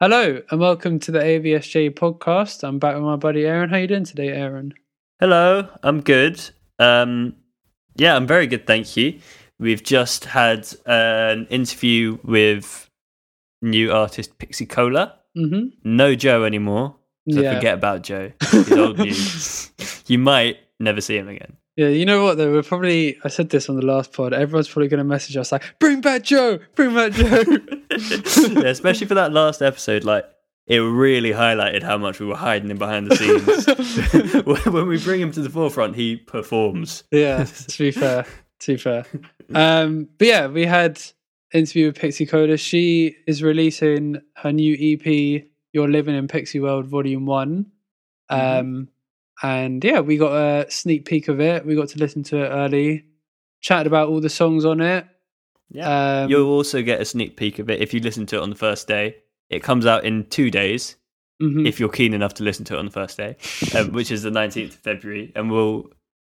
Hello and welcome to the AVSJ podcast. I'm back with my buddy Aaron. How you doing today, Aaron? Hello, I'm good. Um, yeah, I'm very good, thank you. We've just had an interview with new artist Pixie Cola. Mm-hmm. No Joe anymore. So Yeah. forget about Joe. He's old news. you might never see him again. Yeah, you know what though? We're probably I said this on the last pod. Everyone's probably gonna message us like, bring back Joe, bring back Joe. yeah, especially for that last episode, like it really highlighted how much we were hiding him behind the scenes. when we bring him to the forefront, he performs. yeah, to be fair. To be fair. Um, but yeah, we had interview with Pixie Coda. She is releasing her new EP, You're Living in Pixie World Volume One. Um and yeah, we got a sneak peek of it. We got to listen to it early, chatted about all the songs on it. Yeah. Um, You'll also get a sneak peek of it if you listen to it on the first day. It comes out in two days mhm. if you're keen enough to listen to it on the first day, um, which is the 19th of February. And we'll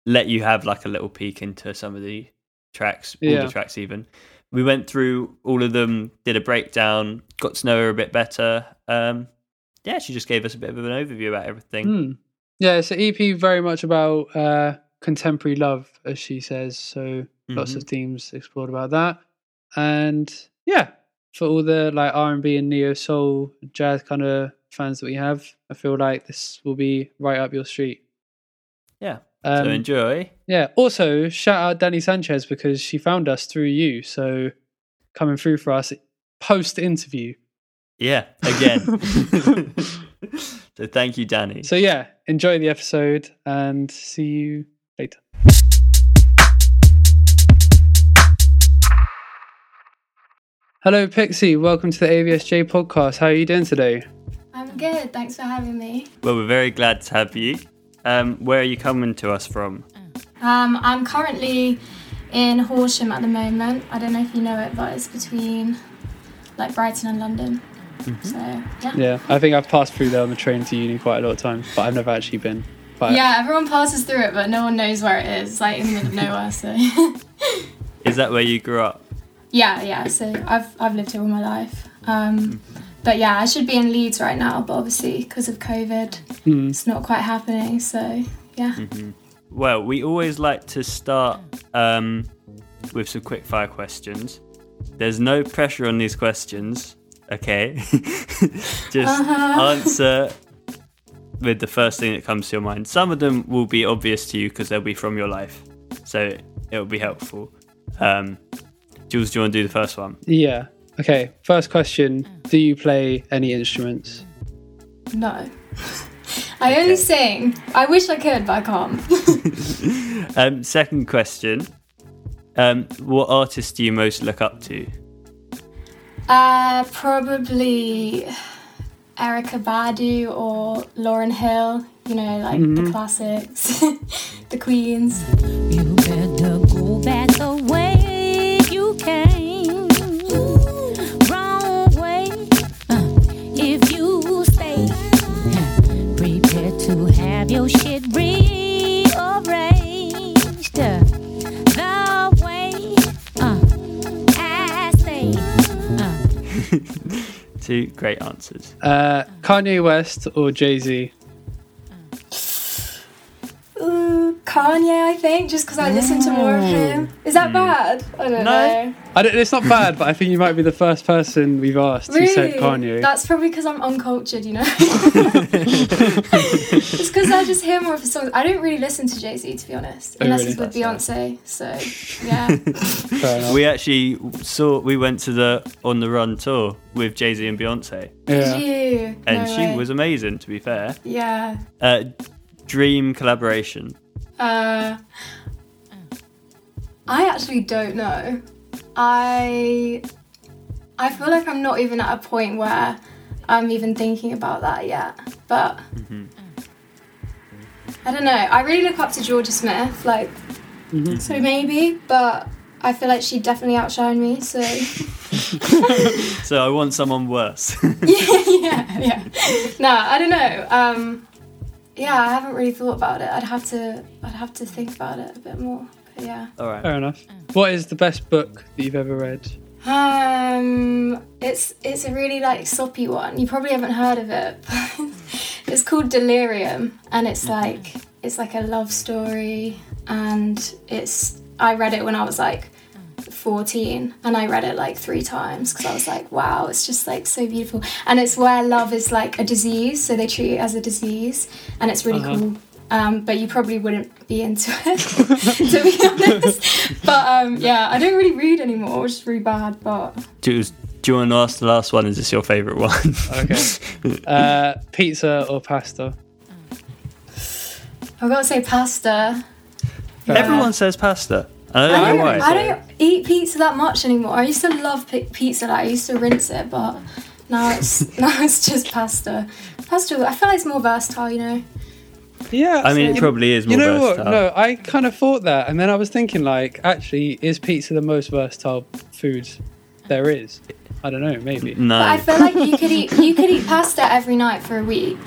let you have like a little peek into some of the tracks, all Yeah. the tracks even. We went through all of them, did a breakdown, got to know her a bit better. Um, yeah, she just gave us a bit of an overview about everything. Hmm. Yeah, it's an EP very much about uh, contemporary love, as she says. So lots Mhm. of themes explored about that, and yeah, for all the like R and B and neo soul jazz kind of fans that we have, I feel like this will be right up your street. Yeah. Um, so enjoy. yeah. Also, shout out Danny Sanchez because she found us through you. So coming through for us post interview. Yeah, again. so thank you, Danny. So yeah, enjoy the episode and see you later. Hello, Pixie. Welcome to the AVSJ podcast. How are you doing today? I'm good. Thanks for having me. Well, we're very glad to have you. Um, where are you coming to us from? Um, I'm currently in Horsham at the moment. I don't know if you know it, but it's between like Brighton and London. So yeah. Yeah, I think I've passed through there on the train to uni quite a lot of times, but I've never actually been. But Yeah, everyone passes through it, but no one knows where it is. It's like in the middle of nowhere. So Is that where you grew up? Yeah, yeah. So I've I've lived here all my life. Um, but yeah, I should be in Leeds right now, but obviously because of COVID, Hmm. it's not quite happening. So yeah. Well, we always like to start um, with some quick fire questions. There's no pressure on these questions, okay? Just answer with the first thing that comes to your mind. Some of them will be obvious to you because they'll be from your life, so it'll be helpful. Um, Jules, do you want to do the first one? yeah. Okay. First question: Do you play any instruments? No. I only sing. I wish I could, but I can't. Um, second question: um, What artist do you most look up to? Uh, probably Erykah Badu or Lauryn Hill. You know, like the classics, the queens. Two great answers. Uh, Kanye West or Jay Z? Kanye, I think, just because I listen to more of him. Is that bad? I don't No. know. I don't, it's not bad, but I think you might be the first person we've asked who said Kanye. That's probably because I'm uncultured, you know. it's because I just hear more of his songs. I don't really listen to Jay Z to be honest, Oh, unless really? it's with That's Beyonce. So yeah, Fair enough. We actually saw we went to the on the run tour with Jay Z and Beyonce, yeah. you. and No she way. was amazing. To be fair, Yeah. uh, dream collaboration. Uh, I actually don't know. I I feel like I'm not even at a point where I'm even thinking about that yet. But I don't know. I really look up to Jorja Smith, like so maybe, but I feel like she definitely outshined me. So So I want someone worse. yeah, yeah. No, I don't know. Um, yeah, I haven't really thought about it. I'd have to. I'd have to think about it a bit more. But yeah. All right. Fair enough. What is the best book that you've ever read? Um, it's it's a really like soppy one. You probably haven't heard of it. it's called Delirium, and it's like it's like a love story, and it's I read it when I was like 14 and I read it like three times because I was like, wow, it's just like so beautiful. And it's where love is like a disease, so they treat it as a disease, and it's really Uh-huh. cool. Um, but you probably wouldn't be into it, to be honest. But um, yeah, I don't really read anymore, which is really bad. But Do, you- do you want to ask the last one? Is this your favourite one? Okay. uh, pizza or pasta? I've got to say pasta. Fair Everyone enough. says pasta. I don't I know don't, why. I don't eat pizza that much anymore. I used to love pi- pizza. Like I used to rinse it, but now it's now it's just pasta. Pasta. I feel like it's more versatile. You know. Yeah. I mean, it probably is more You know what? No, I kind of thought that, and then I was thinking, like, actually, is pizza the most versatile food there is? I don't know. Maybe. No. But I feel like you could eat you could eat pasta every night for a week,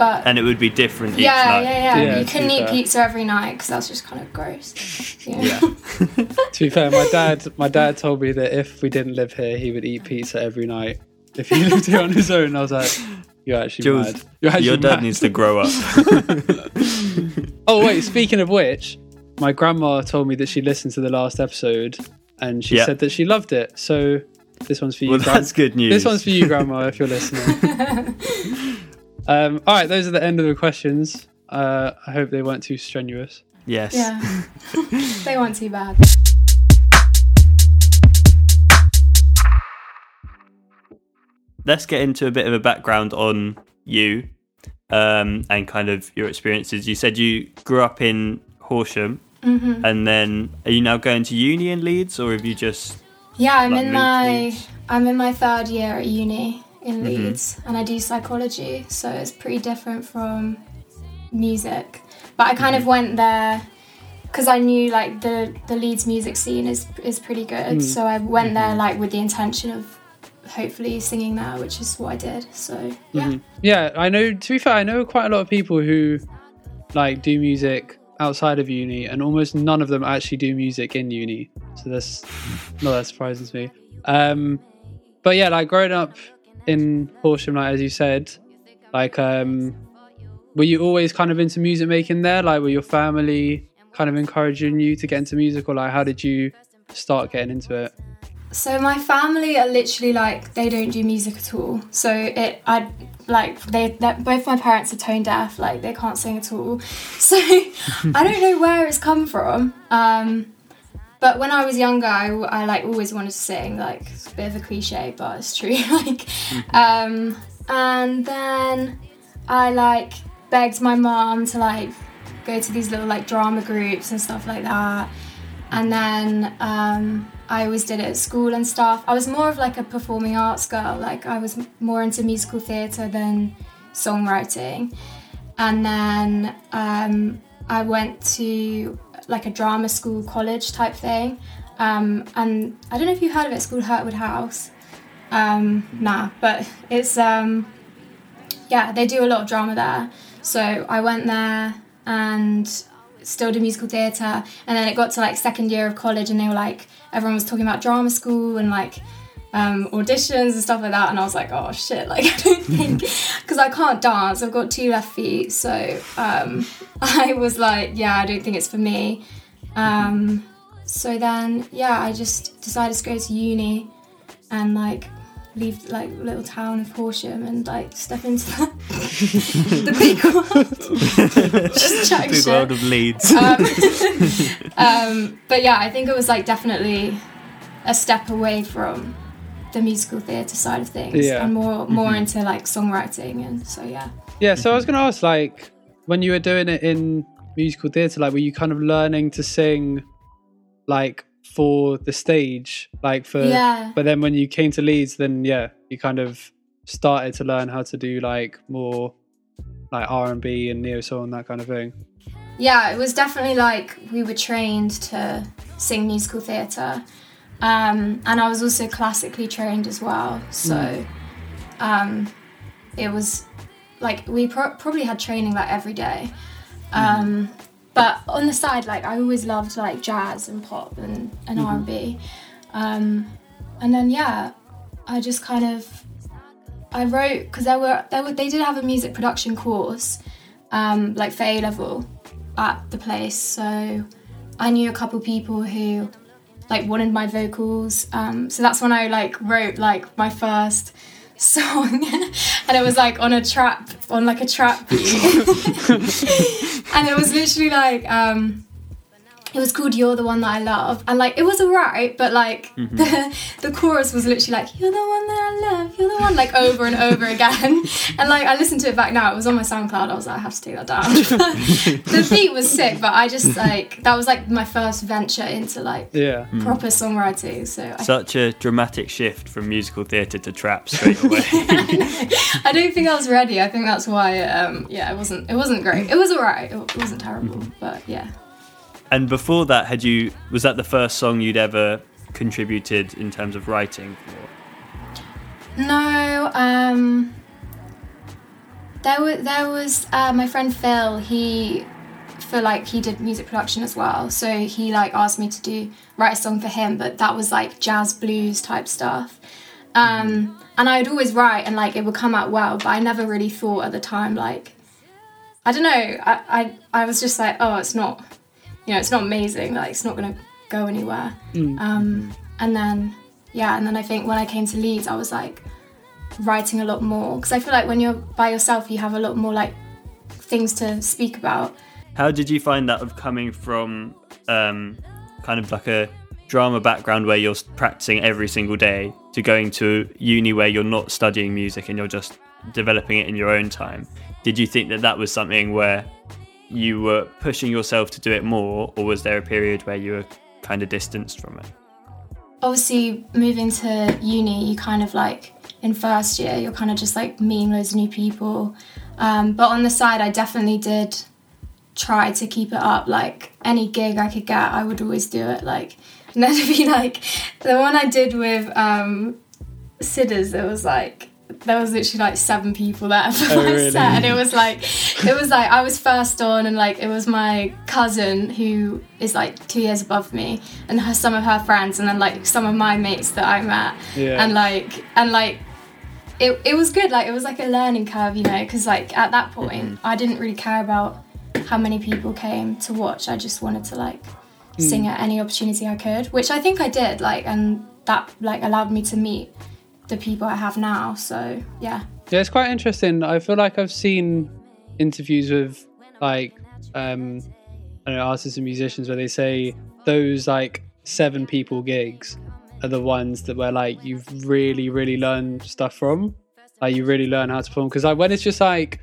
but and it would be different each yeah, night. yeah, yeah, Yeah, You couldn't eat fair. pizza every night because that's just kind of gross. Yeah. Yeah. To be fair, my dad, my dad told me that if we didn't live here, he would eat pizza every night. If he lived here on his own, I was like, "You're actually Jules, mad. You're actually Your dad mad." needs to grow up. Oh wait, speaking of which, my grandma told me that she listened to the last episode and she Yeah. said that she loved it. So this one's for you. well, Gran- that's good news. This one's for you, Grandma, if you're listening. Um, all right, those are the end of the questions. Uh, I hope they weren't too strenuous. yes. Yeah. they weren't too bad. Let's get into a bit of a background on you um, and kind of your experiences. You said you grew up in Horsham, Mm-hmm. and then are you now going to uni in Leeds, or have you just? Yeah, I'm Like in my Leeds? I'm in my third year at uni in Mm-hmm. Leeds, and I do psychology, so it's pretty different from music. But I kind of Mm-hmm. went there because I knew like the the Leeds music scene is is pretty good, Mm. so I went Mm-hmm. there like with the intention of hopefully singing there, which is what I did. So yeah, Mm-hmm. Yeah, I know. To be fair, I know quite a lot of people who like do music outside of uni, and almost none of them actually do music in uni. So that's not that surprises me. Um, but yeah, like growing up in Horsham, like as you said, like um, were you always kind of into music making there? Like, were your family kind of encouraging you to get into music, or like how did you start getting into it? So my family are literally like they don't do music at all. So it I like they both my parents are tone deaf, like they can't sing at all. So I don't know where it's come from. Um, but when I was younger, I, I like always wanted to sing. Like it's a bit of a cliche, but it's true. like, um, and then I like begged my mom to like go to these little like drama groups and stuff like that. And then um, I always did it at school and stuff. I was more of like a performing arts girl. Like I was more into musical theatre than songwriting. And then um, I went to like a drama school college type thing. Um, and I don't know if you've heard of it, it's called Hurtwood House. Um, nah, but it's, um, yeah, they do a lot of drama there. So I went there and still did musical theatre. And then it got to like second year of college and they were like, everyone was talking about drama school and like um, auditions and stuff like that. And I was like, oh shit, like I don't think, because I can't dance, I've got two left feet. So um, I was like, yeah, I don't think it's for me. Um, so then, yeah, I just decided to go to uni and like leave like little town of Horsham and like step into the, the big world. just chatting Big shit. world of Leeds. Um, um, but yeah, I think it was like definitely a step away from the musical theatre side of things Yeah. and more more mm-hmm. into like songwriting and so yeah. Yeah, so I was mm-hmm. going to ask, like, when you were doing it in musical theatre, like, were you kind of learning to sing, like, for the stage, like for? Yeah. But then when you came to Leeds, then yeah, you kind of started to learn how to do like more, like R and B and neo soul and that kind of thing. Yeah, it was definitely like we were trained to sing musical theatre. Um, and I was also classically trained as well. So um, it was like we pro- probably had training like every day. Um, but on the side, like I always loved like jazz and pop and, and R&B. Um, and then yeah, I just kind of I wrote because there were there were they did have a music production course, um, like for A level, at the place. So I knew a couple people who like wanted my vocals. Um, so that's when I like wrote like my first song and it was like on a trap on like a trap and it was literally like um it was called You're the One That I Love. And like it was alright, but like Mm-hmm. the the chorus was literally like, You're the one that I love, you're the one like over and over again. And like I listened to it back now, it was on my SoundCloud, I was like, I have to take that down. the beat was sick, but I just like that was like my first venture into like Yeah. proper songwriting. So Such a dramatic shift from musical theatre to trap straight away. I don't think I was ready. I think that's why um yeah, it wasn't it wasn't great. It was alright. It, it wasn't terrible, Mm-hmm. but yeah. And before that, had you was that the first song you'd ever contributed in terms of writing? For? No, um, there was there was uh, my friend Phil. He for like he did music production as well, so he like asked me to do write a song for him, but that was like jazz blues type stuff. Um, and I'd always write and like it would come out well, but I never really thought at the time like I don't know. I I, I was just like, oh, it's not, you know, it's not amazing. Like it's not gonna go anywhere. Um, and then yeah, and then I think when I came to Leeds, I was like writing a lot more because I feel like when you're by yourself, you have a lot more like things to speak about. How did you find that of coming from um, kind of like a drama background where you're practicing every single day to going to uni where you're not studying music and you're just developing it in your own time? Did you think that that was something where you were pushing yourself to do it more, or was there a period where you were kind of distanced from it? Obviously, moving to uni, you kind of like in first year, you're kind of just like meeting loads of new people. Um, but on the side, I definitely did try to keep it up. Like any gig I could get, I would always do it. Like, and then it'd be like the one I did with um, Sidders, there was like there was literally like seven people there oh, for Oh, my really? set, and it was like it was like I was first on, and like it was my cousin who is like two years above me, and her some of her friends, and then like some of my mates that I met, Yeah. and like and like it, it was good like it was like a learning curve you know because like at that point mm-hmm. i didn't really care about how many people came to watch i just wanted to like mm. sing at any opportunity i could which i think i did like and that like allowed me to meet the people i have now so yeah Yeah, it's quite interesting. I feel like I've seen interviews with like um I don't know artists and musicians where they say those like seven people gigs are the ones that where like you've really really learned stuff from. Like you really learn how to perform because like when it's just like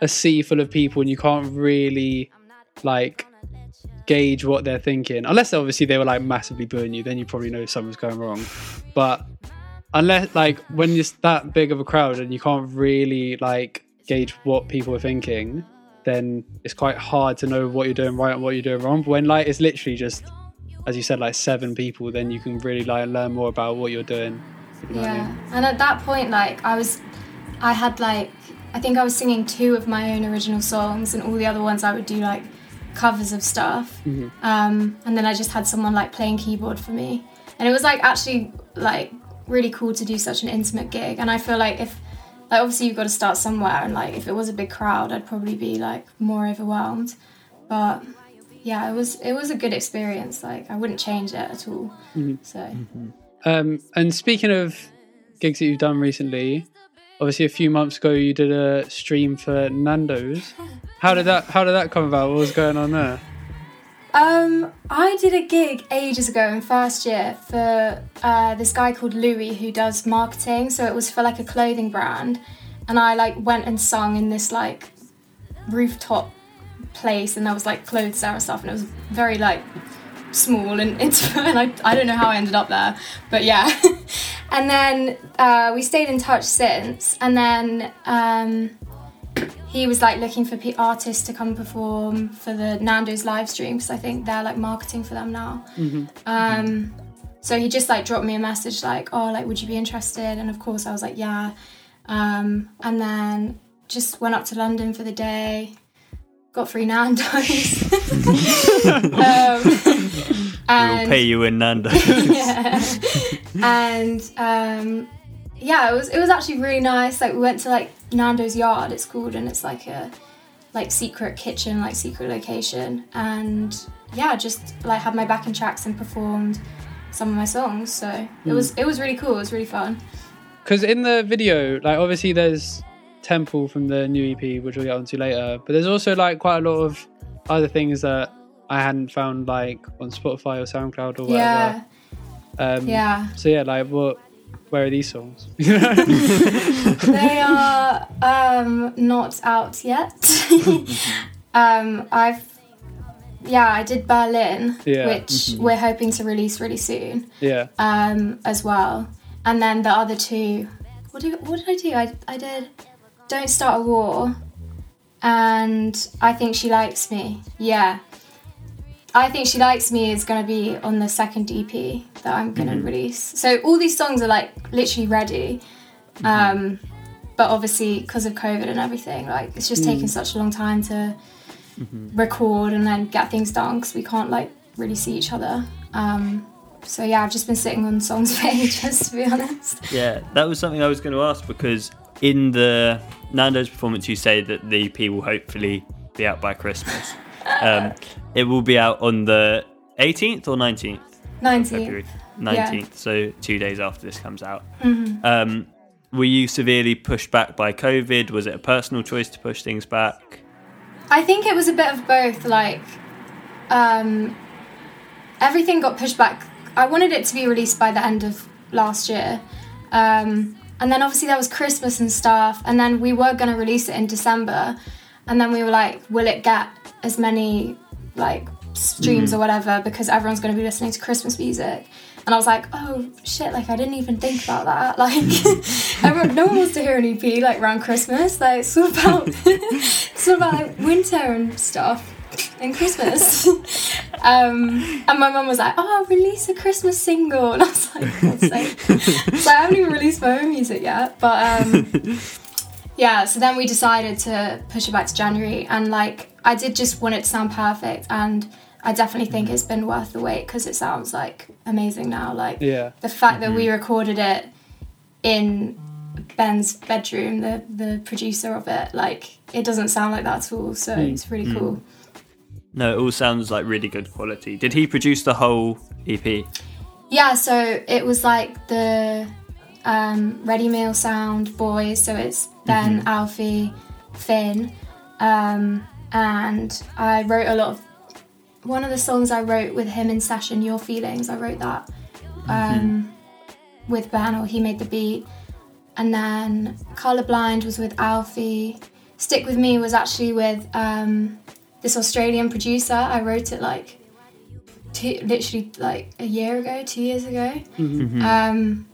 a sea full of people and you can't really like gauge what they're thinking unless obviously they were like massively booing you then you probably know something's going wrong but unless like when it's that big of a crowd and you can't really like gauge what people are thinking then it's quite hard to know what you're doing right and what you're doing wrong. But when like it's literally just as you said like seven people then you can really like learn more about what you're doing. You know what I yeah. mean? and at that point like i was i had like i think i was singing two of my own original songs and all the other ones i would do like covers of stuff. Um, and then i just had someone like playing keyboard for me. And it was like actually like really cool to do such an intimate gig. And i feel like if like obviously you've got to start somewhere and like if it was a big crowd i'd probably be like more overwhelmed. But yeah it was it was a good experience. Like i wouldn't change it at all. So. Um, and speaking of gigs that you've done recently, obviously a few months ago you did a stream for Nando's. How did that How did that come about? What was going on there? Um, I did a gig ages ago in first year for uh, this guy called Louis who does marketing. So it was for like a clothing brand, and I like went and sung in this like rooftop place, and there was like clothes there and stuff, and it was very like small and intimate. I, I don't know how I ended up there, but yeah. and then uh, we stayed in touch since, and then. Um, he was like looking for artists to come perform for the Nando's live stream because I think they're like marketing for them now. Um, so he just like dropped me a message like, "Oh, like, would you be interested?" And of course, I was like, "Yeah." Um, and then just went up to London for the day, got free Nando's. um, We'll and pay you in Nando. yeah. and um, yeah, it was it was actually really nice. Like we went to like Nando's Yard, it's called, and it's like a like secret kitchen, like secret location, and yeah, just like had my backing tracks and performed some of my songs. So it was it was really cool. It was really fun. Because in the video, like obviously there's Temple from the new EP, which we'll get onto later, but there's also like quite a lot of other things that I hadn't found like on Spotify or SoundCloud or whatever. Yeah, Um, yeah. So yeah, like what? Where are these songs? they are um, not out yet. um, I've yeah, I did Berlin, Yeah. which we're hoping to release really soon yeah. um, as well. And then the other two, what did what did I do? I I did Don't Start a War, and I think she likes me. Yeah. I think she likes me is gonna be on the second EP that I'm gonna release. So all these songs are like literally ready, um, but obviously because of COVID and everything, like it's just taken such a long time to record and then get things done because we can't like really see each other. Um, so yeah, I've just been sitting on songs for ages to be honest. Yeah, that was something I was going to ask because in the Nando's performance, you say that the EP will hopefully be out by Christmas. Um, it will be out on the 18th or 19th February. 19. 19th, so two days after this comes out. Mm-hmm. Um, were you severely pushed back by COVID? Was it a personal choice to push things back? I think it was a bit of both. Like, um, everything got pushed back. I wanted it to be released by the end of last year. Um, and then obviously there was Christmas and stuff. And then we were going to release it in December. And then we were like, will it get as many like streams or whatever because everyone's going to be listening to Christmas music? And I was like, oh shit, like I didn't even think about that. Like, everyone, no one wants to hear an EP like around Christmas. Like, it's all about, it's all about like winter and stuff and Christmas. um, and my mum was like, oh, release a Christmas single. And I was like, for God's sake. so I haven't even released my own music yet. But um, yeah, so then we decided to push it back to January. And like, I did just want it to sound perfect. And I definitely think it's been worth the wait because it sounds like amazing now. Like, Yeah. the fact that we mm-hmm. recorded it in Ben's bedroom, the the producer of it, like it doesn't sound like that at all. So mm. it's really mm. cool. No, it all sounds like really good quality. Did he produce the whole EP? Yeah, so it was like the um, Ready Meal Sound boys. So it's Ben, Alfie, Finn, um, and I wrote a lot of. One of the songs I wrote with him in session, Your Feelings, I wrote that um, with Ben, or he made the beat. And then Colorblind was with Alfie. Stick With Me was actually with um, this Australian producer. I wrote it like two, literally like a year ago, two years ago. Um,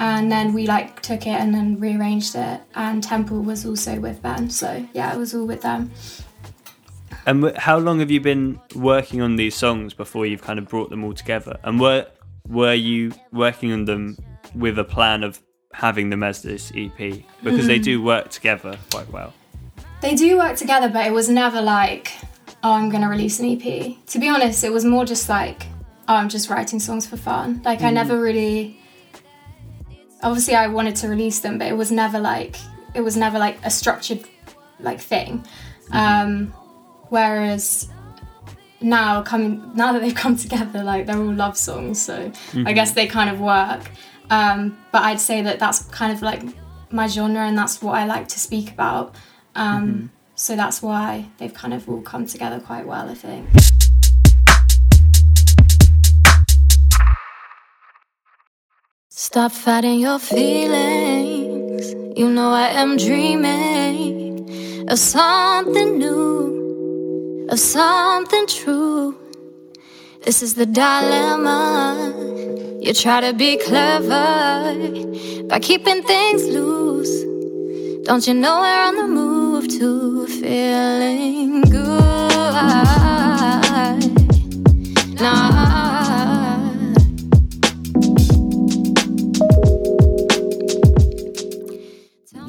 and then we like took it and then rearranged it. And Temple was also with Ben, so yeah, it was all with them. And how long have you been working on these songs before you've kind of brought them all together? And were were you working on them with a plan of having them as this EP? Because they mm. do work together quite well. They do work together, but it was never like, oh, I'm gonna release an EP. To be honest, it was more just like, oh, I'm just writing songs for fun. Like I mm. never really. Obviously, I wanted to release them, but it was never like it was never like a structured like thing. Um, whereas now coming now that they've come together, like they're all love songs, so I guess they kind of work. Um, but I'd say that that's kind of like my genre, and that's what I like to speak about. Um, So that's why they've kind of all come together quite well, I think. Stop fighting your feelings. You know I am dreaming of something new, of something true. This is the dilemma. You try to be clever by keeping things loose. Don't you know we're on the move to feeling good? Nah.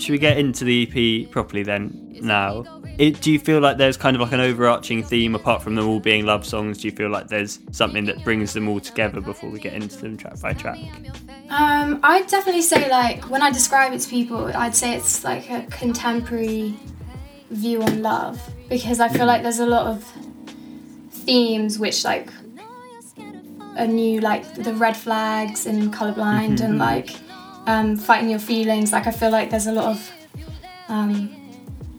Should we get into the EP properly then now? it, do you feel like there's kind of like an overarching theme apart from them all being love songs? Do you feel like there's something that brings them all together before we get into them track by track? Um, I'd definitely say like when I describe it to people, I'd say it's like a contemporary view on love because I feel like there's a lot of themes which like are new, like the red flags and colorblind and like um, fighting your feelings. Like I feel like there's a lot of um,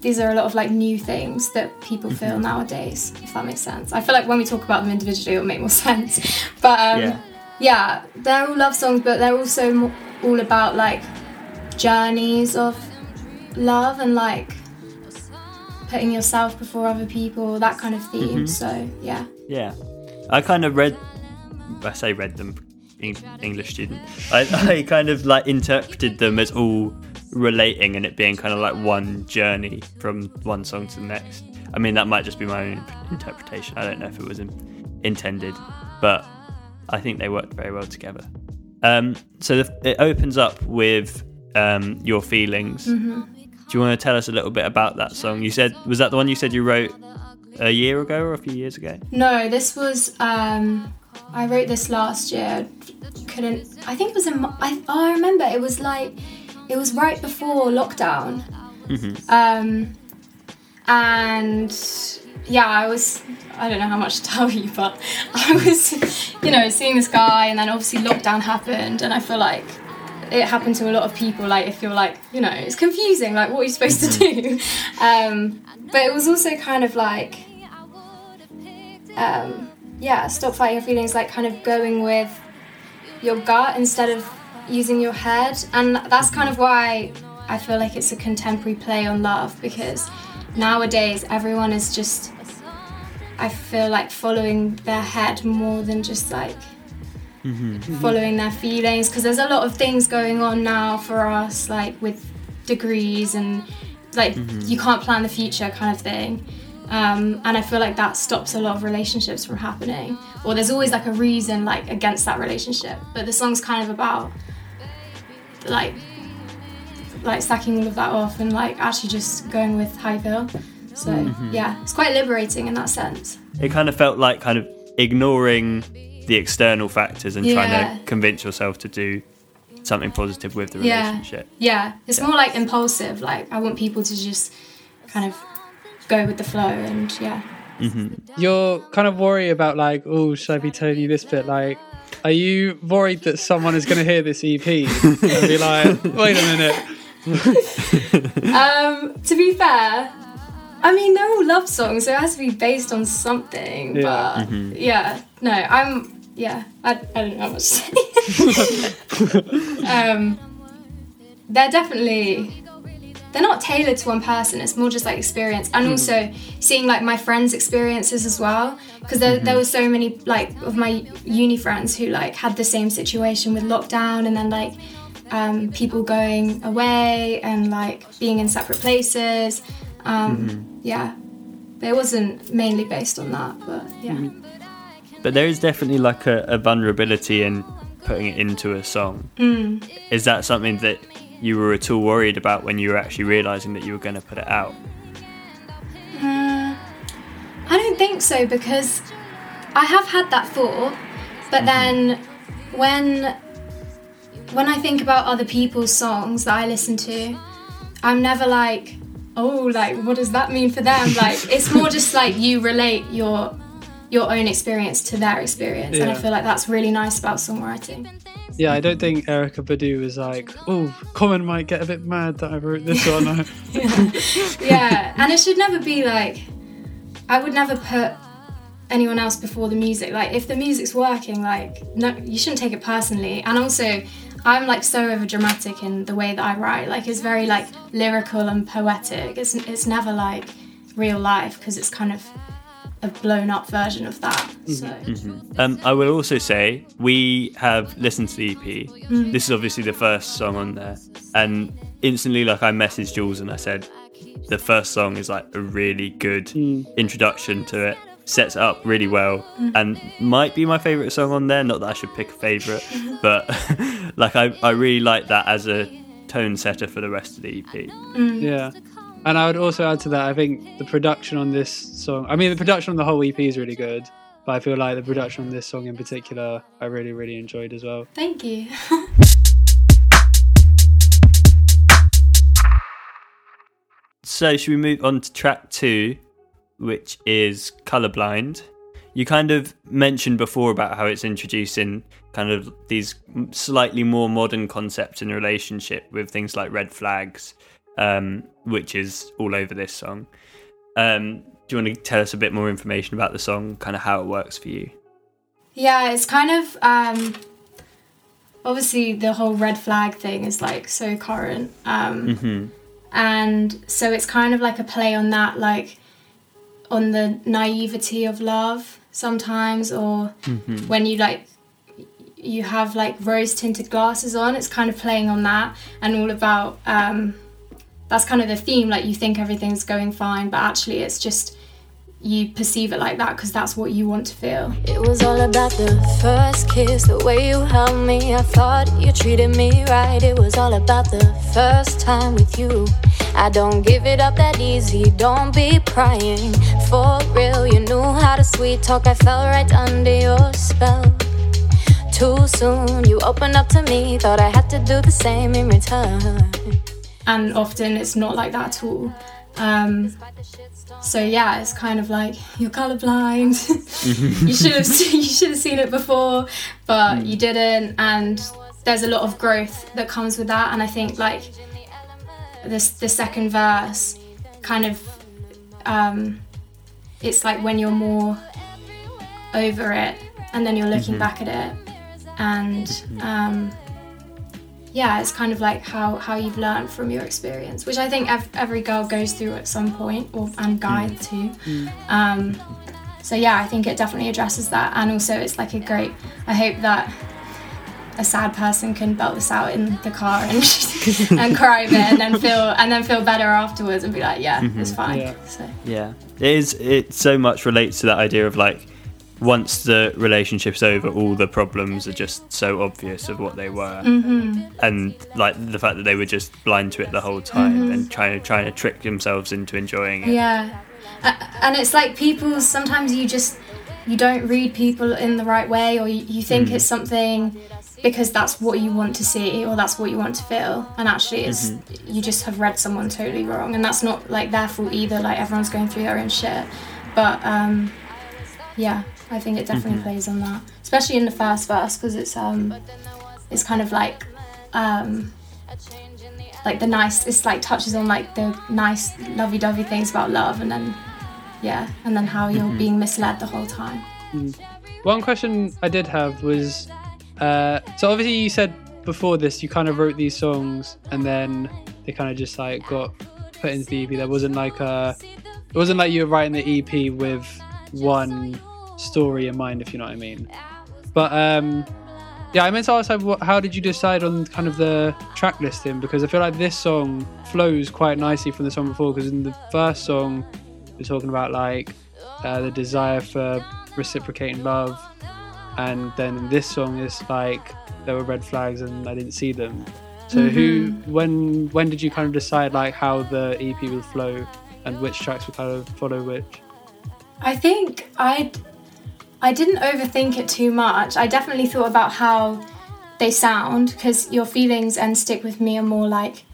these are a lot of like new things that people feel nowadays. If that makes sense. I feel like when we talk about them individually, it'll make more sense. But um, Yeah. yeah, they're all love songs, but they're also mo- all about like journeys of love and like putting yourself before other people, that kind of theme. So yeah. Yeah, I kind of read. I say read them, English student. I, I kind of like interpreted them as all relating and it being kind of like one journey from one song to the next. I mean, that might just be my own interpretation. I don't know if it was in, intended, but I think they worked very well together. Um, so the, it opens up with um, your feelings. Mm-hmm. Do you want to tell us a little bit about that song? You said was that the one you said you wrote a year ago or a few years ago? No, this was um I wrote this last year. Couldn't I think it was in I oh, I remember it was like it was right before lockdown. Um and yeah, I was I don't know how much to tell you, but I was you know, seeing this guy and then obviously lockdown happened and I feel like it happened to a lot of people like if you're like you know it's confusing like what are you supposed to do um, but it was also kind of like um, yeah, stop fighting your feelings, like kind of going with your gut instead of using your head. And that's kind of why I feel like it's a contemporary play on love because nowadays everyone is just, I feel like following their head more than just like mm-hmm. Mm-hmm. following their feelings because there's a lot of things going on now for us, like with degrees and like mm-hmm. you can't plan the future kind of thing. Um, and I feel like that stops a lot of relationships from happening. Or there's always like a reason like against that relationship. But the song's kind of about like like sacking all of that off and like actually just going with how you feel. So yeah, it's quite liberating in that sense. It kind of felt like kind of ignoring the external factors and Yeah. trying to convince yourself to do something positive with the Yeah. relationship. Yeah, it's more like impulsive. Like I want people to just kind of go with the flow and yeah. You're kind of worried about like, oh, should I be telling you this bit? Like, are you worried that someone is going to hear this EP and be like, wait a minute? Um, to be fair, I mean they're all love songs, so it has to be based on something. Yeah. But yeah, no, I'm yeah, I, I don't know how much to say. um, they're definitely they're not tailored to one person. It's more just like experience, and also seeing like my friends' experiences as well. Because there, there were so many like of my uni friends who like had the same situation with lockdown, and then like um, people going away and like being in separate places. Um, Yeah, it wasn't mainly based on that, but yeah. But there is definitely like a, a vulnerability in putting it into a song. Mm. Is that something that you were at all worried about when you were actually realizing that you were going to put it out? Mm, I don't think so because I have had that thought, but then when when I think about other people's songs that I listen to, I'm never like, oh, like what does that mean for them? Like it's more just like you relate your your own experience to their experience, and I feel like that's really nice about songwriting. Yeah, I don't think Erykah Badu was like, oh, Common might get a bit mad that I wrote this one. yeah, and it should never be like I would never put anyone else before the music. Like if the music's working, like no, you shouldn't take it personally. And also, I'm like so over dramatic in the way that I write. Like it's very like lyrical and poetic. It's it's never like real life because it's kind of a blown up version of that. Mm-hmm. So mm-hmm. Um, I will also say we have listened to the EP. Mm-hmm. This is obviously the first song on there, and instantly, like I messaged Jules and I said, the first song is like a really good mm. introduction to it. Sets it up really well, and might be my favorite song on there. Not that I should pick a favorite, but like I, I really like that as a tone setter for the rest of the E EP. Mm. yeah. And I would also add to that, I think the production on this song, I mean, the production on the whole EP is really good, but I feel like the production on this song in particular, I really, really enjoyed as well. Thank you. So, should we move on to track two, which is Colorblind? You kind of mentioned before about how it's introducing kind of these slightly more modern concepts in a relationship with things like red flags, um, which is all over this song. Um, do you want to tell us a bit more information about the song, kind of how it works for you? Yeah, it's kind of um, obviously the whole red flag thing is like so current. Um, Mm-hmm. and so it's kind of like a play on that like on the naivety of love sometimes or when you like you have like rose tinted glasses on it's kind of playing on that and all about um that's kind of the theme like you think everything's going fine but actually it's just you perceive it like that because that's what you want to feel It was all about the first kiss, the way you held me. I thought you treated me right. It was all about the first time with you. I don't give it up that easy, don't be prying. For real, you knew how to sweet talk. I fell right under your spell. Too soon, you opened up to me. Thought I had to do the same in return. And often it's not like that at all. Um so yeah it's kind of like you're colorblind. You should have seen, you should have seen it before but you didn't and there's a lot of growth that comes with that and i think like this the second verse kind of um it's like when you're more over it and then you're looking back at it and um yeah, it's kind of like how, how you've learned from your experience, which I think ev- every girl goes through at some point, or and mm. guy too. Mm. Um, so yeah, I think it definitely addresses that, and also it's like a great. I hope that a sad person can belt this out in the car and and cry a bit, and then feel and then feel better afterwards, and be like, yeah, mm-hmm. it's fine. Yeah. So Yeah, it is. It so much relates to that idea of like once the relationship's over, all the problems are just so obvious of what they were, mm-hmm. and like the fact that they were just blind to it the whole time mm-hmm. and trying to trying to trick themselves into enjoying it. Yeah, A- and it's like people. Sometimes you just you don't read people in the right way, or you, you think mm. it's something because that's what you want to see or that's what you want to feel, and actually it's mm-hmm. you just have read someone totally wrong, and that's not like their fault either. Like everyone's going through their own shit, but um, yeah, I think it definitely plays on that, especially in the first verse because it's um, it's kind of like um like the nice it's like touches on like the nice lovey-dovey things about love and then yeah and then how you're being misled the whole time. One question I did have was uh, so obviously you said before this you kind of wrote these songs and then they kind of just like got put into the EP. There wasn't like a it wasn't like you were writing the EP with one story in mind, if you know what I mean. But um, yeah, I meant to ask like, how did you decide on kind of the track listing? Because I feel like this song flows quite nicely from the song before. Because in the first song, you're talking about like uh, the desire for reciprocating love, and then this song is like there were red flags and I didn't see them. So who, when, when did you kind of decide like how the EP would flow and which tracks would kind of follow which? i think i i didn't overthink it too much i definitely thought about how they sound because your feelings and stick with me are more like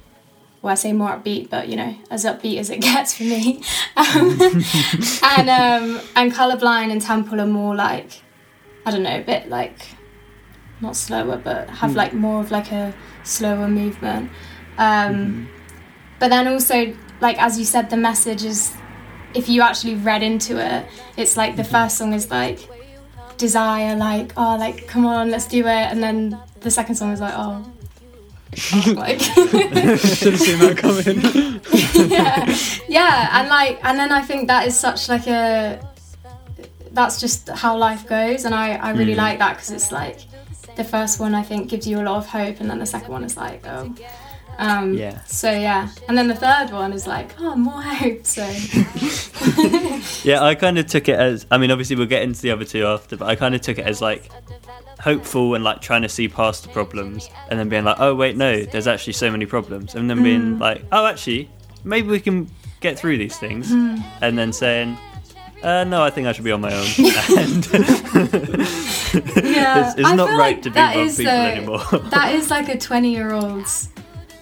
well, I say more upbeat, but you know, as upbeat as it gets for me. Um, and um, and colorblind and temple are more like, I don't know, a bit like, not slower, but have like more of like a slower movement. Um, But then also, like as you said, the message is, if you actually read into it, it's like the first song is like desire, like oh, like come on, let's do it, and then the second song is like oh. like. Should have seen that coming. yeah, yeah, and like, and then I think that is such like a, that's just how life goes, and I I really mm. like that because it's like, the first one I think gives you a lot of hope, and then the second one is like oh, um, Yeah. So yeah, and then the third one is like oh more hope. So Yeah, I kind of took it as. I mean, obviously we'll get into the other two after, but I kind of took it as like hopeful and like trying to see past the problems, and then being like, oh wait, no, there's actually so many problems, and then being like, oh, actually, maybe we can get through these things, Hmm. and then saying, uh, "No, I think I should be on my own." Yeah, it's, it's not right like to be is, people uh, anymore. that is like a 20 year old's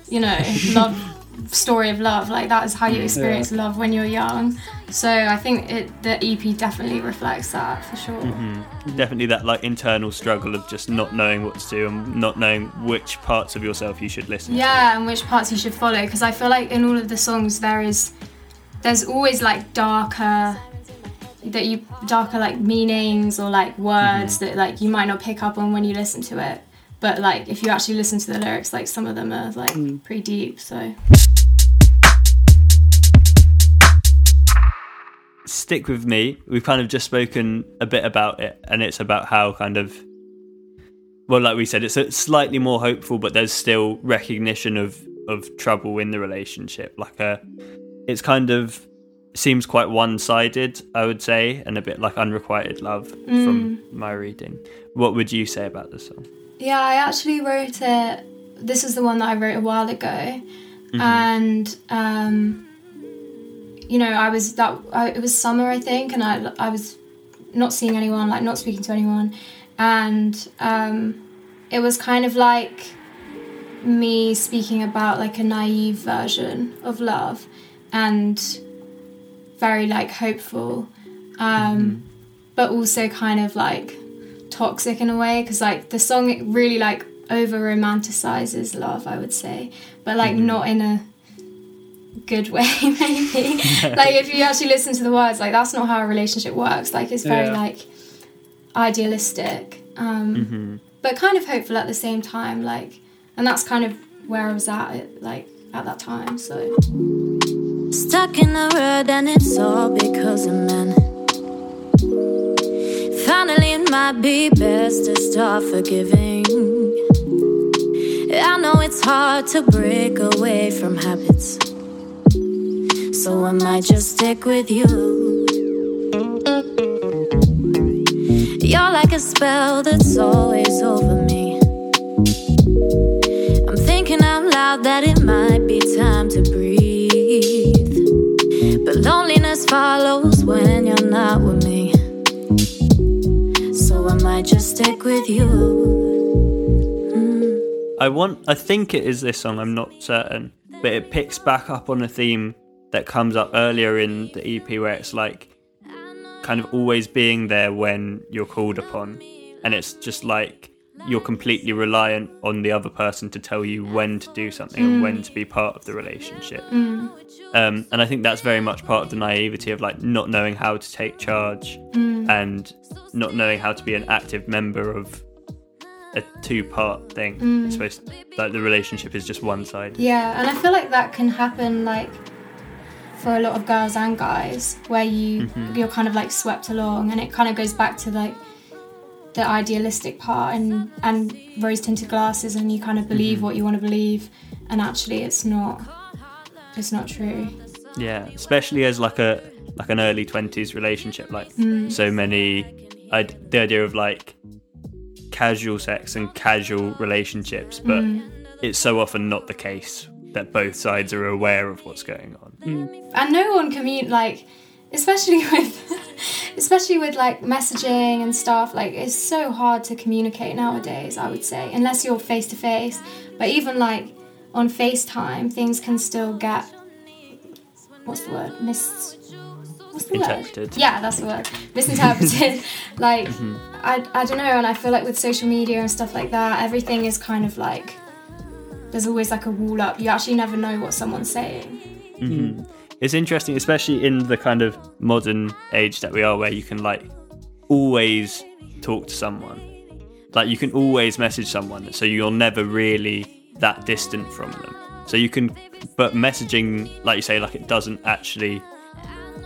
you know love story of love like that is how you experience love when you're young. So i think it the ep definitely reflects that for sure. Mm-hmm. Definitely that like internal struggle of just not knowing what to do and not knowing which parts of yourself you should listen to. yeah and which parts you should follow because i feel like in all of the songs there is there's always like darker that you darker like meanings or like words that like you might not pick up on when you listen to it but like if you actually listen to the lyrics like some of them are like hmm. pretty deep so Stick with me. We've kind of just spoken a bit about it, and it's about how kind of well, like we said, it's a slightly more hopeful, but there's still recognition of of trouble in the relationship. Like a, it's kind of seems quite one sided, I would say, and a bit like unrequited love from mm. my reading. What would you say about the song? Yeah, I actually wrote it. This is the one that I wrote a while ago, and um, you know, I was that I, it was summer, I think, and I I was not seeing anyone, like not speaking to anyone, and um, it was kind of like me speaking about like a naive version of love, and very like hopeful, um, but also kind of like toxic in a way because like the song really like over romanticizes love i would say but like not in a good way maybe. Like if you actually listen to the words like that's not how a relationship works. Like it's very Yeah. like idealistic um but kind of hopeful at the same time like and that's kind of where i was at it like at that time so. Stuck in a rut and it's all because of men. Finally, it might be best to start forgiving. I know it's hard to break away from habits. So I might just stick with you. You're like a spell that's always over me. I'm thinking out loud that it might be time to breathe. But loneliness follows when you're not with me. Might just stick with you. Mm. I want. I think it is this song. I'm not certain, but it picks back up on a theme that comes up earlier in the EP, where it's like kind of always being there when you're called upon, and it's just like you're completely reliant on the other person to tell you when to do something and when to be part of the relationship. Um, and I think that's very much part of the naivety of like not knowing how to take charge and not knowing how to be an active member of a two-part thing. I suppose like the relationship is just one side. Yeah, and I feel like that can happen like for a lot of girls and guys, where you you're kind of like swept along, and it kind of goes back to like the idealistic part and and rose tinted glasses, and you kind of believe mm-hmm. what you want to believe, and actually it's not it's not true. Yeah, especially as like a like an early twenties relationship, like mm. so many, I, the idea of like casual sex and casual relationships, but mm. it's so often not the case that both sides are aware of what's going on. Mm. and no one commun like especially with especially with like messaging and stuff like it's so hard to communicate nowadays i would say unless you're face to face but even like on facetime things can still get what's the word? Mis what's the Interpreted. word yeah that's the word. Misinterpreted. Like mm-hmm. I, I don't know and i feel like with social media and stuff like that everything is kind of like there's always like a wall up. You actually never know what someone's saying mm-hmm. Mm-hmm. It's interesting, especially in the kind of modern age that we are, where you can like always talk to someone. Like you can always message someone, so you're never really that distant from them. So you can, but messaging, like you say, like it doesn't actually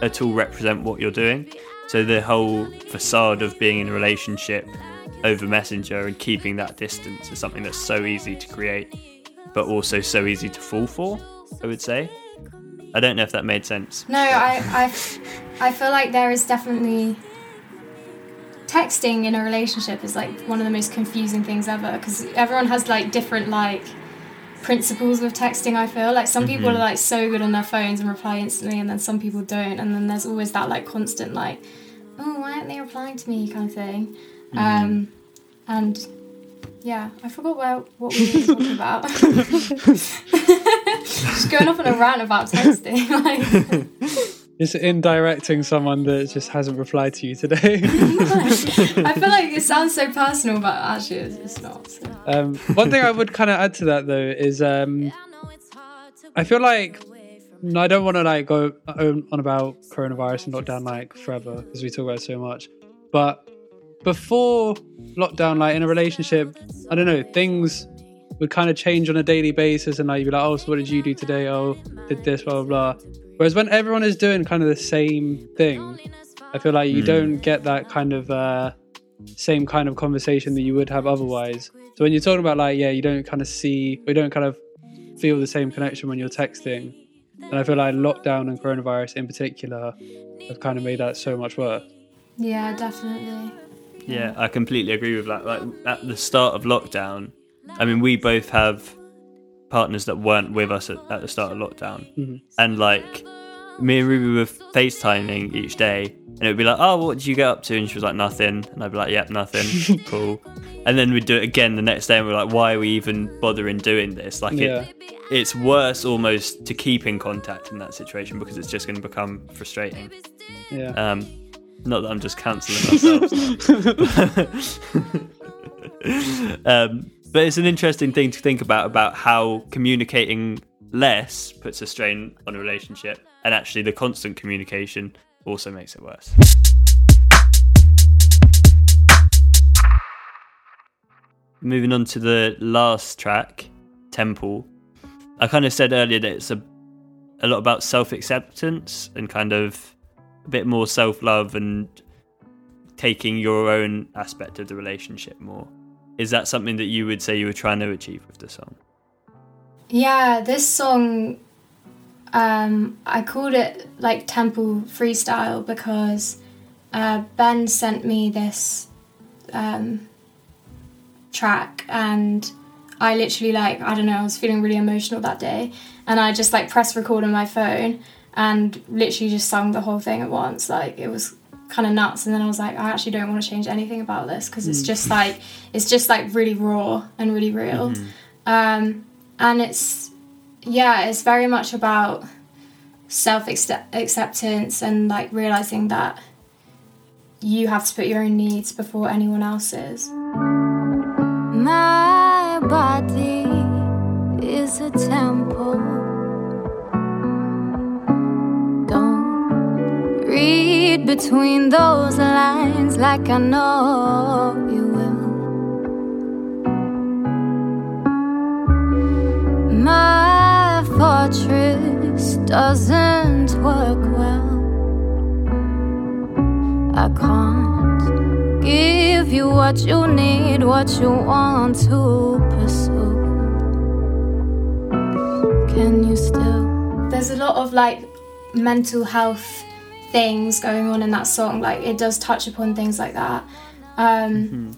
at all represent what you're doing. So the whole facade of being in a relationship over Messenger and keeping that distance is something that's so easy to create, but also so easy to fall for. I would say. I don't know if that made sense. No, I, I, I feel like there is definitely texting in a relationship is like one of the most confusing things ever because everyone has like different like principles with texting. I feel like some people Mhm. are like so good on their phones and reply instantly, and then some people don't. And then there's always that like constant like, oh, why aren't they replying to me kind of thing. Um, and yeah, I forgot where what we were talking about. Just going off on a rant about texting. Like, It's indirecting someone that just hasn't replied to you today. I feel like it sounds so personal, but actually it's, not. So. um, one thing I would kind of add to that though is um, I feel like no, I don't want to like go on on about coronavirus and lockdown like forever because we talk about it so much. But before lockdown, like in a relationship, I don't know, things would kind of change on a daily basis, and like you'd be like, "Oh, so what did you do today? Oh, did this, blah blah blah." Whereas when everyone is doing kind of the same thing, I feel like you Mm. don't get that kind of uh, same kind of conversation that you would have otherwise. So when you're talking about like, yeah, you don't kind of see, we don't kind of feel the same connection when you're texting. And I feel like lockdown and coronavirus in particular have kind of made that so much worse. Yeah, definitely. Yeah, I completely agree with that. Like at the start of lockdown, I mean, we both have partners that weren't with us at, at the start of lockdown, Mhm. and like me and Ruby were FaceTiming each day, and it would be like, "Oh, what did you get up to?" And she was like, "Nothing," and I'd be like, "Yep, nothing, cool." And then we'd do it again the next day, and we're like, "Why are we even bothering doing this?" Like, Yeah. it, it's worse almost to keep in contact in that situation because it's just going to become frustrating. Yeah. Um, not that I'm just cancelling ourselves. um, but it's an interesting thing to think about about how communicating less puts a strain on a relationship, and actually the constant communication also makes it worse. Moving on to the last track, Temple. I kind of said earlier that it's a a lot about self acceptance and kind of a bit more self love and taking your own aspect of the relationship more. Is that something that you would say you were trying to achieve with the song? Yeah, this song, um, I called it like Temple Freestyle because uh, Ben sent me this um, track and I literally like, I don't know, I was feeling really emotional that day and I just like pressed record on my phone and literally just sung the whole thing at once. Like it was kind of nuts and then I was like, I actually don't want to change anything about this because it's just like, it's just like really raw and really real. Um, and it's yeah it's very much about self acceptance and like realizing that you have to put your own needs before anyone else's My body is a temple. Don't read between those lines like I know you will. My fortress doesn't work well. I can't give you what you need, what you want to pursue. Can you still? there's a lot of like mental health things going on in that song like it does touch upon things like that. Um,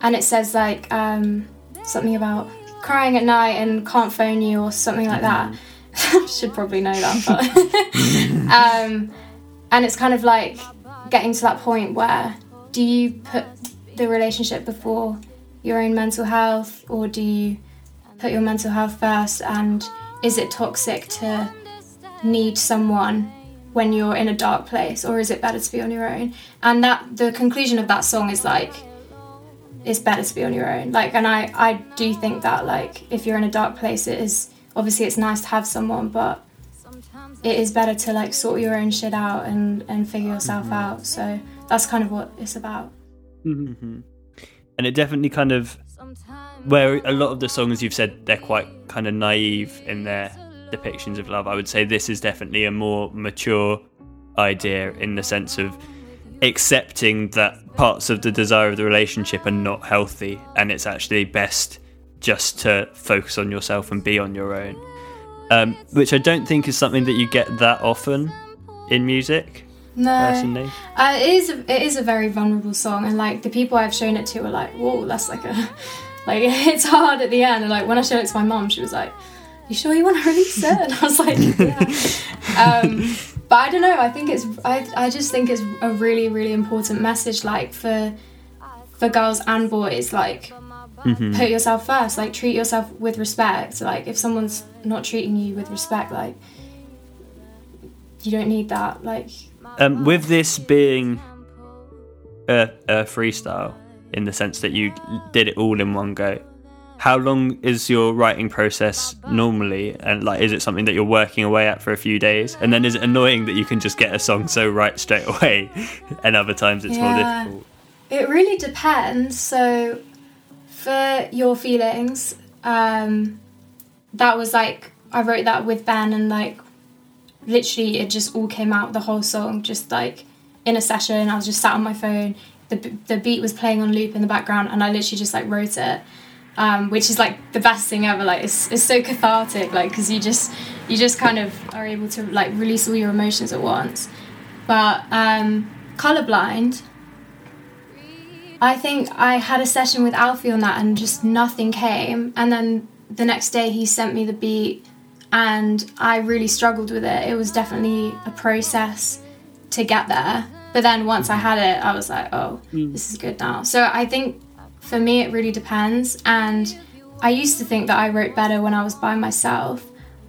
and it says like um, something about crying at night and can't phone you or something like that. Should probably know that but um, and it's kind of like getting to that point where do you put the relationship before your own mental health or do you put your mental health first and is it toxic to need someone when you're in a dark place or is it better to be on your own? And that the conclusion of that song is like it's better to be on your own. Like and i i do think that like if you're in a dark place it is obviously it's nice to have someone but it is better to like sort your own shit out and and figure yourself out. So that's kind of what it's about. Mhm. And it definitely kind of, where a lot of the songs you've said they're quite kind of naive in their depictions of love, I would say this is definitely a more mature idea in the sense of accepting that parts of the desire of the relationship are not healthy and it's actually best just to focus on yourself and be on your own. Um, which I don't think is something that you get that often in music, no personally. Uh, it is a, it is a very vulnerable song, and like the people I've shown it to are like, "Whoa, that's like a like it's hard at the end. And like when I showed it to my mom, she was like, "You sure you want to release it?" And I was like, "Yeah." um, but I don't know. I think it's I I just think it's a really really important message, like for for girls and boys, like. Mm-hmm. Put yourself first, like treat yourself with respect. Like if someone's not treating you with respect, like you don't need that. Like Um, with this being a, a freestyle, in the sense that you did it all in one go, how long is your writing process normally? And like, is it something that you're working away at for a few days? And then is it annoying that you can just get a song so right straight away, and other times it's more difficult? It really depends. So, for your feelings, um, that was like I wrote that with Ben, and like literally, it just all came out the whole song, just like in a session. I was just sat on my phone. The the beat was playing on loop in the background, and I literally just like wrote it. Um, which is like the best thing ever. Like it's, it's so cathartic. Like because you just you just kind of are able to like release all your emotions at once. But um, colorblind, I think I had a session with Alfie on that and just nothing came. And then the next day he sent me the beat and I really struggled with it. It was definitely a process to get there. But then once I had it, I was like, oh, this is good now. So I think for me, it really depends. And I used to think that I wrote better when I was by myself.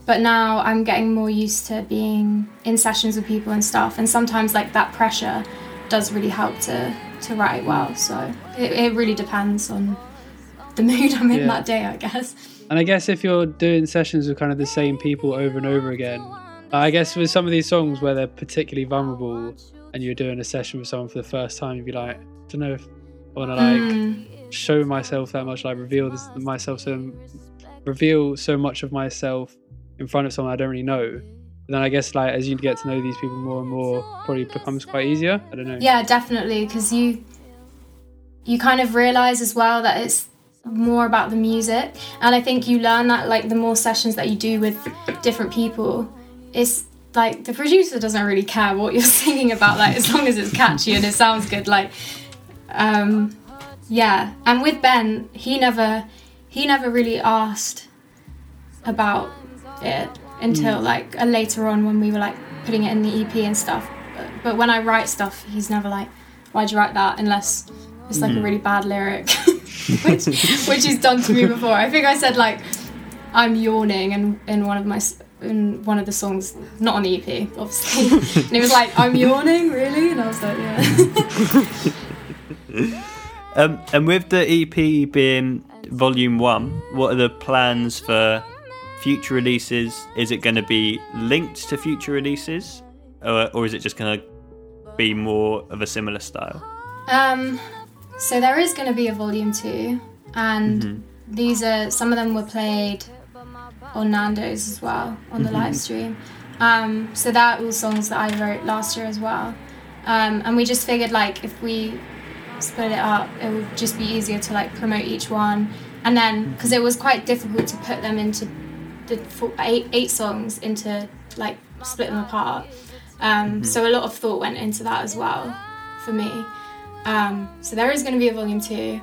But now I'm getting more used to being in sessions with people and stuff. And sometimes, like, that pressure does really help to, to write well. So it, it really depends on the mood I'm in Yeah. that day, I guess. And I guess if you're doing sessions with kind of the same people over and over again, I guess with some of these songs where they're particularly vulnerable and you're doing a session with someone for the first time, you'd be like, I don't know if I want to like Mm, show myself that much, like reveal this, myself so reveal so much of myself in front of someone I don't really know. Then I guess like as you get to know these people more and more, probably becomes quite easier. I don't know. yeah, definitely. Because you, you kind of realize as well that it's more about the music. And I think you learn that, like, the more sessions that you do with different people, it's like the producer doesn't really care what you're singing about, like, as long as it's catchy and it sounds good. Like, um, yeah. And with Ben, he never, he never really asked about it until mm. like a later on when we were like putting it in the EP and stuff. But, but when I write stuff, he's never like, "Why'd you write that?" Unless it's like a mm. really bad lyric, which which he's done to me before. I think I said like, "I'm yawning" in in one of my in one of the songs, not on the EP, obviously. and he was like, "I'm yawning, really?" And I was like, "Yeah." Um, and with the EP being volume one, what are the plans for future releases? Is it going to be linked to future releases, or, or is it just going to be more of a similar style? Um, so there is going to be a volume two, and these are some of them were played on Nando's as well on the live stream. Um, so that all songs that I wrote last year as well, um, and we just figured like if we split it up, it would just be easier to like promote each one, and then because it was quite difficult to put them into the four, eight eight songs into like split them apart. Um, So a lot of thought went into that as well for me. Um, so there is going to be a volume two,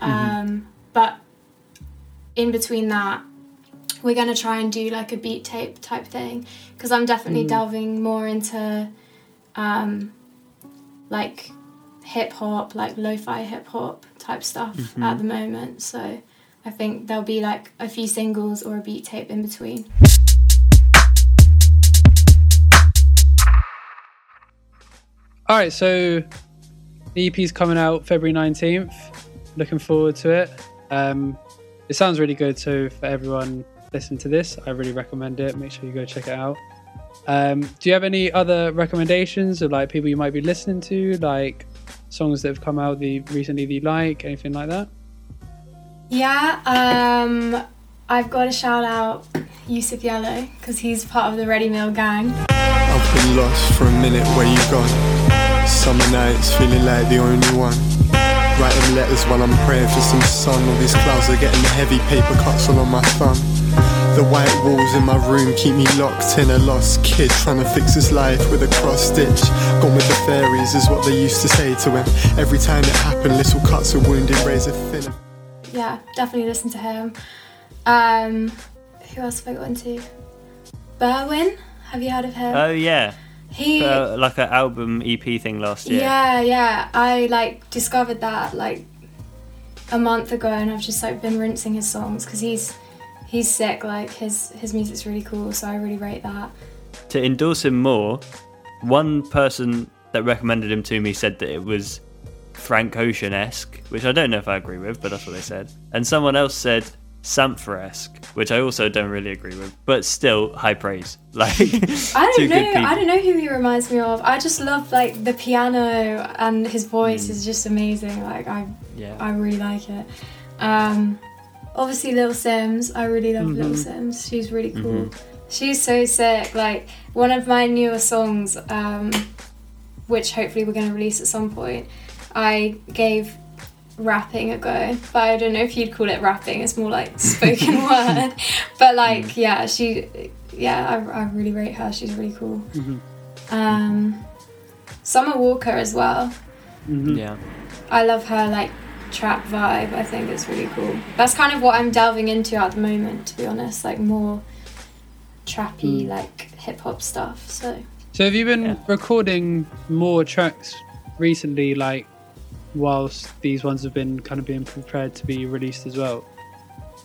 um, but in between that, we're going to try and do like a beat tape type thing. Because I'm definitely delving more into um, like hip hop, like lo-fi hip hop type stuff at the moment. So I think there'll be like a few singles or a beat tape in between. All right, so the EP's coming out February 19th. Looking forward to it. Um, it sounds really good, so for everyone listening to this, I really recommend it. Make sure you go check it out. Um, do you have any other recommendations of like people you might be listening to, like songs that have come out the recently that you like, anything like that? Yeah, um, I've got to shout out Yusuf Yellow because he's part of the Ready Meal gang. I've been lost for a minute, where you gone? Summer nights, feeling like the only one. Writing letters while I'm praying for some sun. All these clouds are getting heavy, paper cuts all on my thumb. The white walls in my room keep me locked in a lost kid trying to fix his life with a cross stitch. Gone with the fairies is what they used to say to him. Every time it happened, little cuts of wounded razor thin. yeah, definitely listen to him. Um, who else have I got into? Berwyn. Have you heard of him? Oh yeah, he uh, like an album EP thing last year. Yeah, yeah. I like discovered that like a month ago, and I've just like been rinsing his songs because he's he's sick. Like his his music's really cool, so I really rate that. To endorse him more, one person that recommended him to me said that it was Frank Ocean esque, which I don't know if I agree with, but that's what they said. And someone else said Sampha esque, which I also don't really agree with, but still high praise. Like I don't know, I don't know who he reminds me of. I just love like the piano and his voice mm. is just amazing. Like I, yeah, I really like it. Um, obviously Lil Simz. I really love mm-hmm. Lil Simz. She's really cool. Mm-hmm. She's so sick. Like one of my newer songs, um, which hopefully we're going to release at some point. I gave rapping a go, but I don't know if you'd call it rapping. It's more like spoken word. But like, mm. yeah, she, yeah, I, I really rate her. She's really cool. Mm-hmm. Um, Summer Walker as well. Mm-hmm. Yeah, I love her like trap vibe. I think it's really cool. That's kind of what I'm delving into at the moment, to be honest. Like more trappy, mm. like hip hop stuff. So. So have you been yeah. recording more tracks recently, like whilst these ones have been kind of being prepared to be released as well?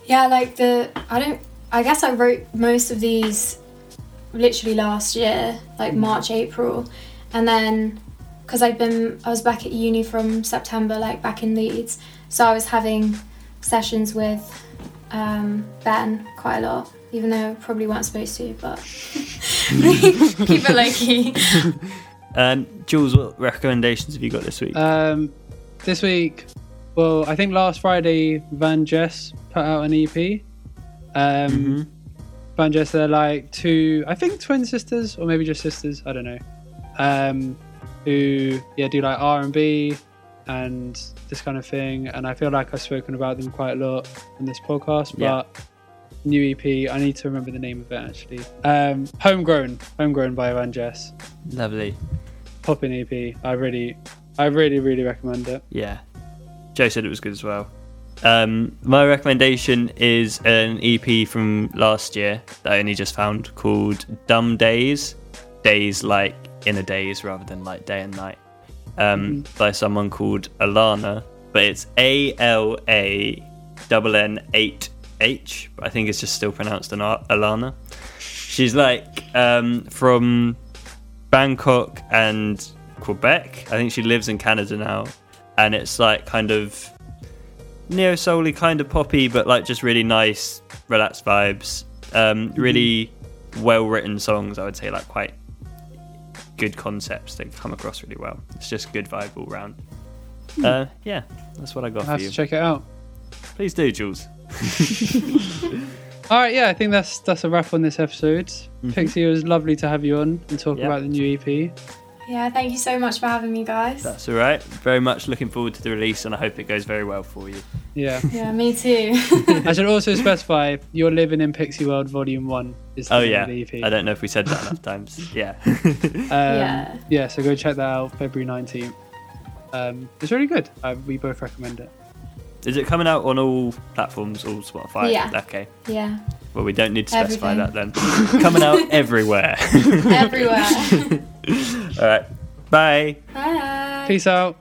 Yeah, like the I don't I guess I wrote most of these literally last year, like March, April. And then because I'd been I was back at uni from September, like back in Leeds. So I was having sessions with um, Ben quite a lot, even though probably weren't supposed to, but keep it low key. Um, Jules, what recommendations have you got this week? Um, this week, well, I think last Friday, Van Jess put out an EP. Um, mm-hmm. Van Jess, they're like two, I think twin sisters, or maybe just sisters, I don't know. Who, yeah, do like R and B and this kind of thing. And I feel like I've spoken about them quite a lot on this podcast, but. Yeah. New EP. I need to remember the name of it actually. Um, Homegrown, Homegrown by Van Jess. Lovely. Popping EP. I really, I really, really recommend it. Yeah. Joe said it was good as well. Um, my recommendation is an EP from last year that I only just found called Dumb Days. Days like in a days rather than like day and night. Um, mm-hmm. By someone called Alana. But it's A L A N N 8 H. But I think it's just still pronounced an Alana. She's like um, from Bangkok and Quebec. I think she lives in Canada now, and it's like kind of neo soul kind of poppy, but like just really nice, relaxed vibes. Um, mm-hmm. really well written songs, I would say, like quite good concepts that come across really well. It's just good vibe all round. Hmm. Uh, yeah, that's what I got for have you. to check it out. Please do, Jules. all right, yeah, I think that's that's a wrap on this episode. Mm-hmm. Pixie, it was lovely to have you on and talk yep. about the new EP. Yeah, thank you so much for having me, guys. That's all right. Very much looking forward to the release, and I hope it goes very well for you. Yeah. yeah, me too. I should also specify you're living in Pixie World Volume One. Is oh yeah. I don't know if we said that enough times. Yeah. um, yeah. Yeah. So go check that out. February nineteenth. Um, it's really good. Uh, we both recommend it. Is it coming out on all platforms, all Spotify? Yeah. Okay. Yeah. Well, we don't need to specify Everything. that then. coming out everywhere. everywhere. all right. Bye. Bye. Peace out.